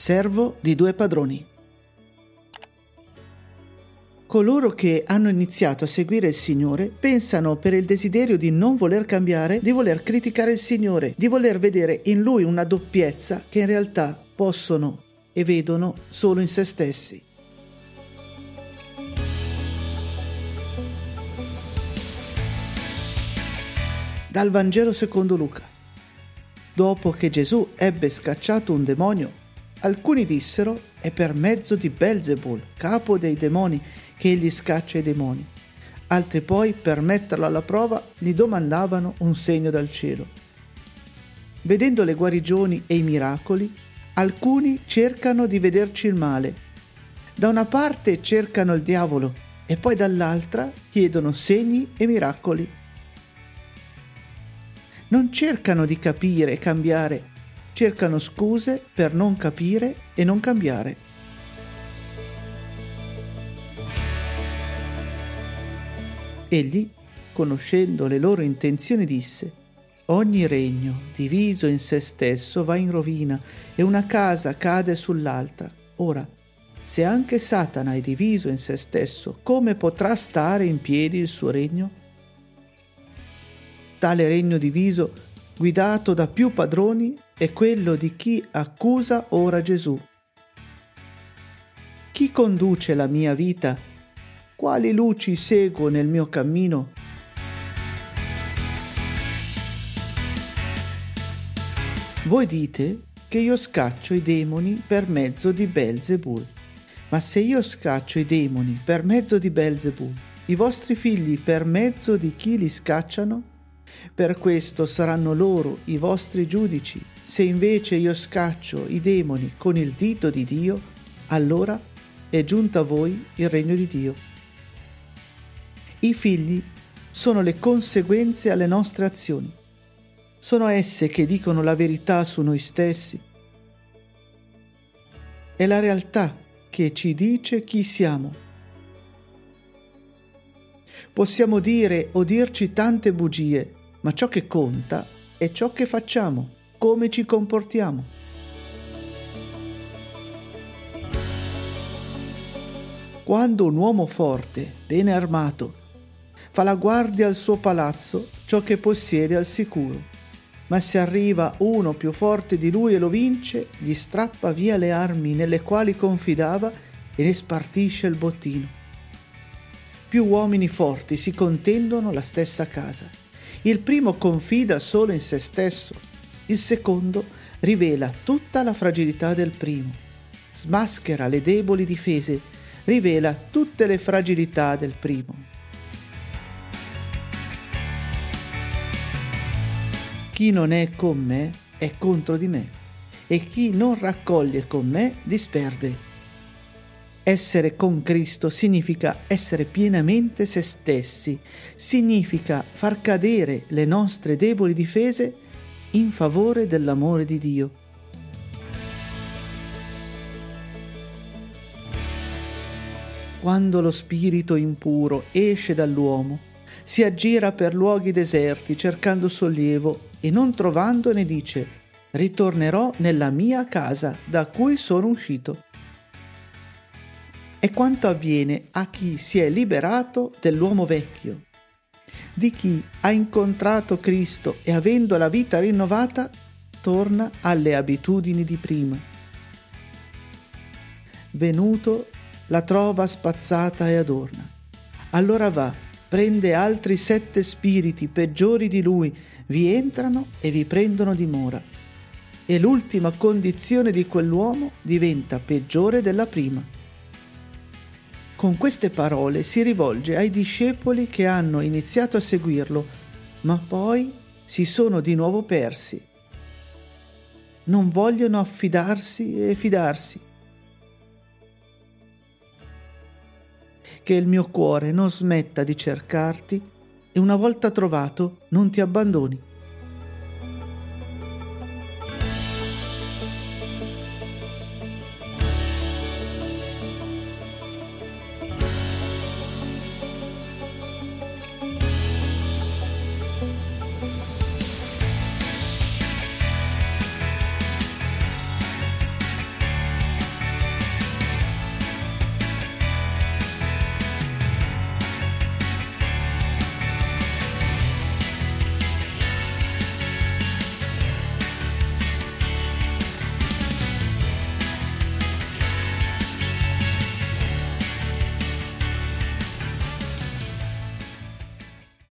Servo di due padroni. Coloro che hanno iniziato a seguire il Signore pensano per il desiderio di non voler cambiare, di voler criticare il Signore, di voler vedere in Lui una doppiezza che in realtà possono e vedono solo in se stessi. Dal Vangelo secondo Luca. Dopo che Gesù ebbe scacciato un demonio, alcuni dissero è per mezzo di Belzebul, capo dei demoni, che egli scaccia i demoni. Altri poi, per metterlo alla prova, gli domandavano un segno dal cielo. Vedendo le guarigioni e i miracoli, alcuni cercano di vederci il male. Da una parte cercano il diavolo e poi dall'altra chiedono segni e miracoli. Non cercano di capire e cambiare, cercano scuse per non capire e non cambiare. Egli, conoscendo le loro intenzioni, disse Ogni regno diviso in se stesso va in rovina e una casa cade sull'altra. Ora, se anche Satana è diviso in se stesso, come potrà stare in piedi il suo regno? Tale regno diviso, guidato da più padroni, è quello di chi accusa ora Gesù. Chi conduce la mia vita quali luci seguo nel mio cammino? Voi dite che io scaccio i demoni per mezzo di Belzebul. Ma se io scaccio i demoni per mezzo di Belzebul, i vostri figli per mezzo di chi li scacciano? Per questo saranno loro i vostri giudici. Se invece io scaccio i demoni con il dito di Dio, allora è giunto a voi il regno di Dio. I figli sono le conseguenze alle nostre azioni. Sono esse che dicono la verità su noi stessi. È la realtà che ci dice chi siamo. Possiamo dire o dirci tante bugie, ma ciò che conta è ciò che facciamo, come ci comportiamo. Quando un uomo forte, bene armato, fa la guardia al suo palazzo, ciò che possiede al sicuro. Ma se arriva uno più forte di lui e lo vince, gli strappa via le armi nelle quali confidava e ne spartisce il bottino. Più uomini forti si contendono la stessa casa. Il primo confida solo in se stesso, il secondo rivela tutta la fragilità del primo, smaschera le deboli difese, rivela tutte le fragilità del primo. Chi non è con me è contro di me e chi non raccoglie con me disperde. Essere con Cristo significa essere pienamente se stessi, significa far cadere le nostre deboli difese in favore dell'amore di Dio. Quando lo spirito impuro esce dall'uomo, si aggira per luoghi deserti cercando sollievo e non trovandone dice ritornerò nella mia casa da cui sono uscito. È quanto avviene a chi si è liberato dell'uomo vecchio. di chi ha incontrato Cristo e avendo la vita rinnovata torna alle abitudini di prima. Venuto la trova spazzata e adorna. Allora va, prende altri sette spiriti peggiori di lui, vi entrano e vi prendono dimora. E l'ultima condizione di quell'uomo diventa peggiore della prima. Con queste parole si rivolge ai discepoli che hanno iniziato a seguirlo, ma poi si sono di nuovo persi. Non vogliono affidarsi e fidarsi che il mio cuore non smetta di cercarti e una volta trovato non ti abbandoni.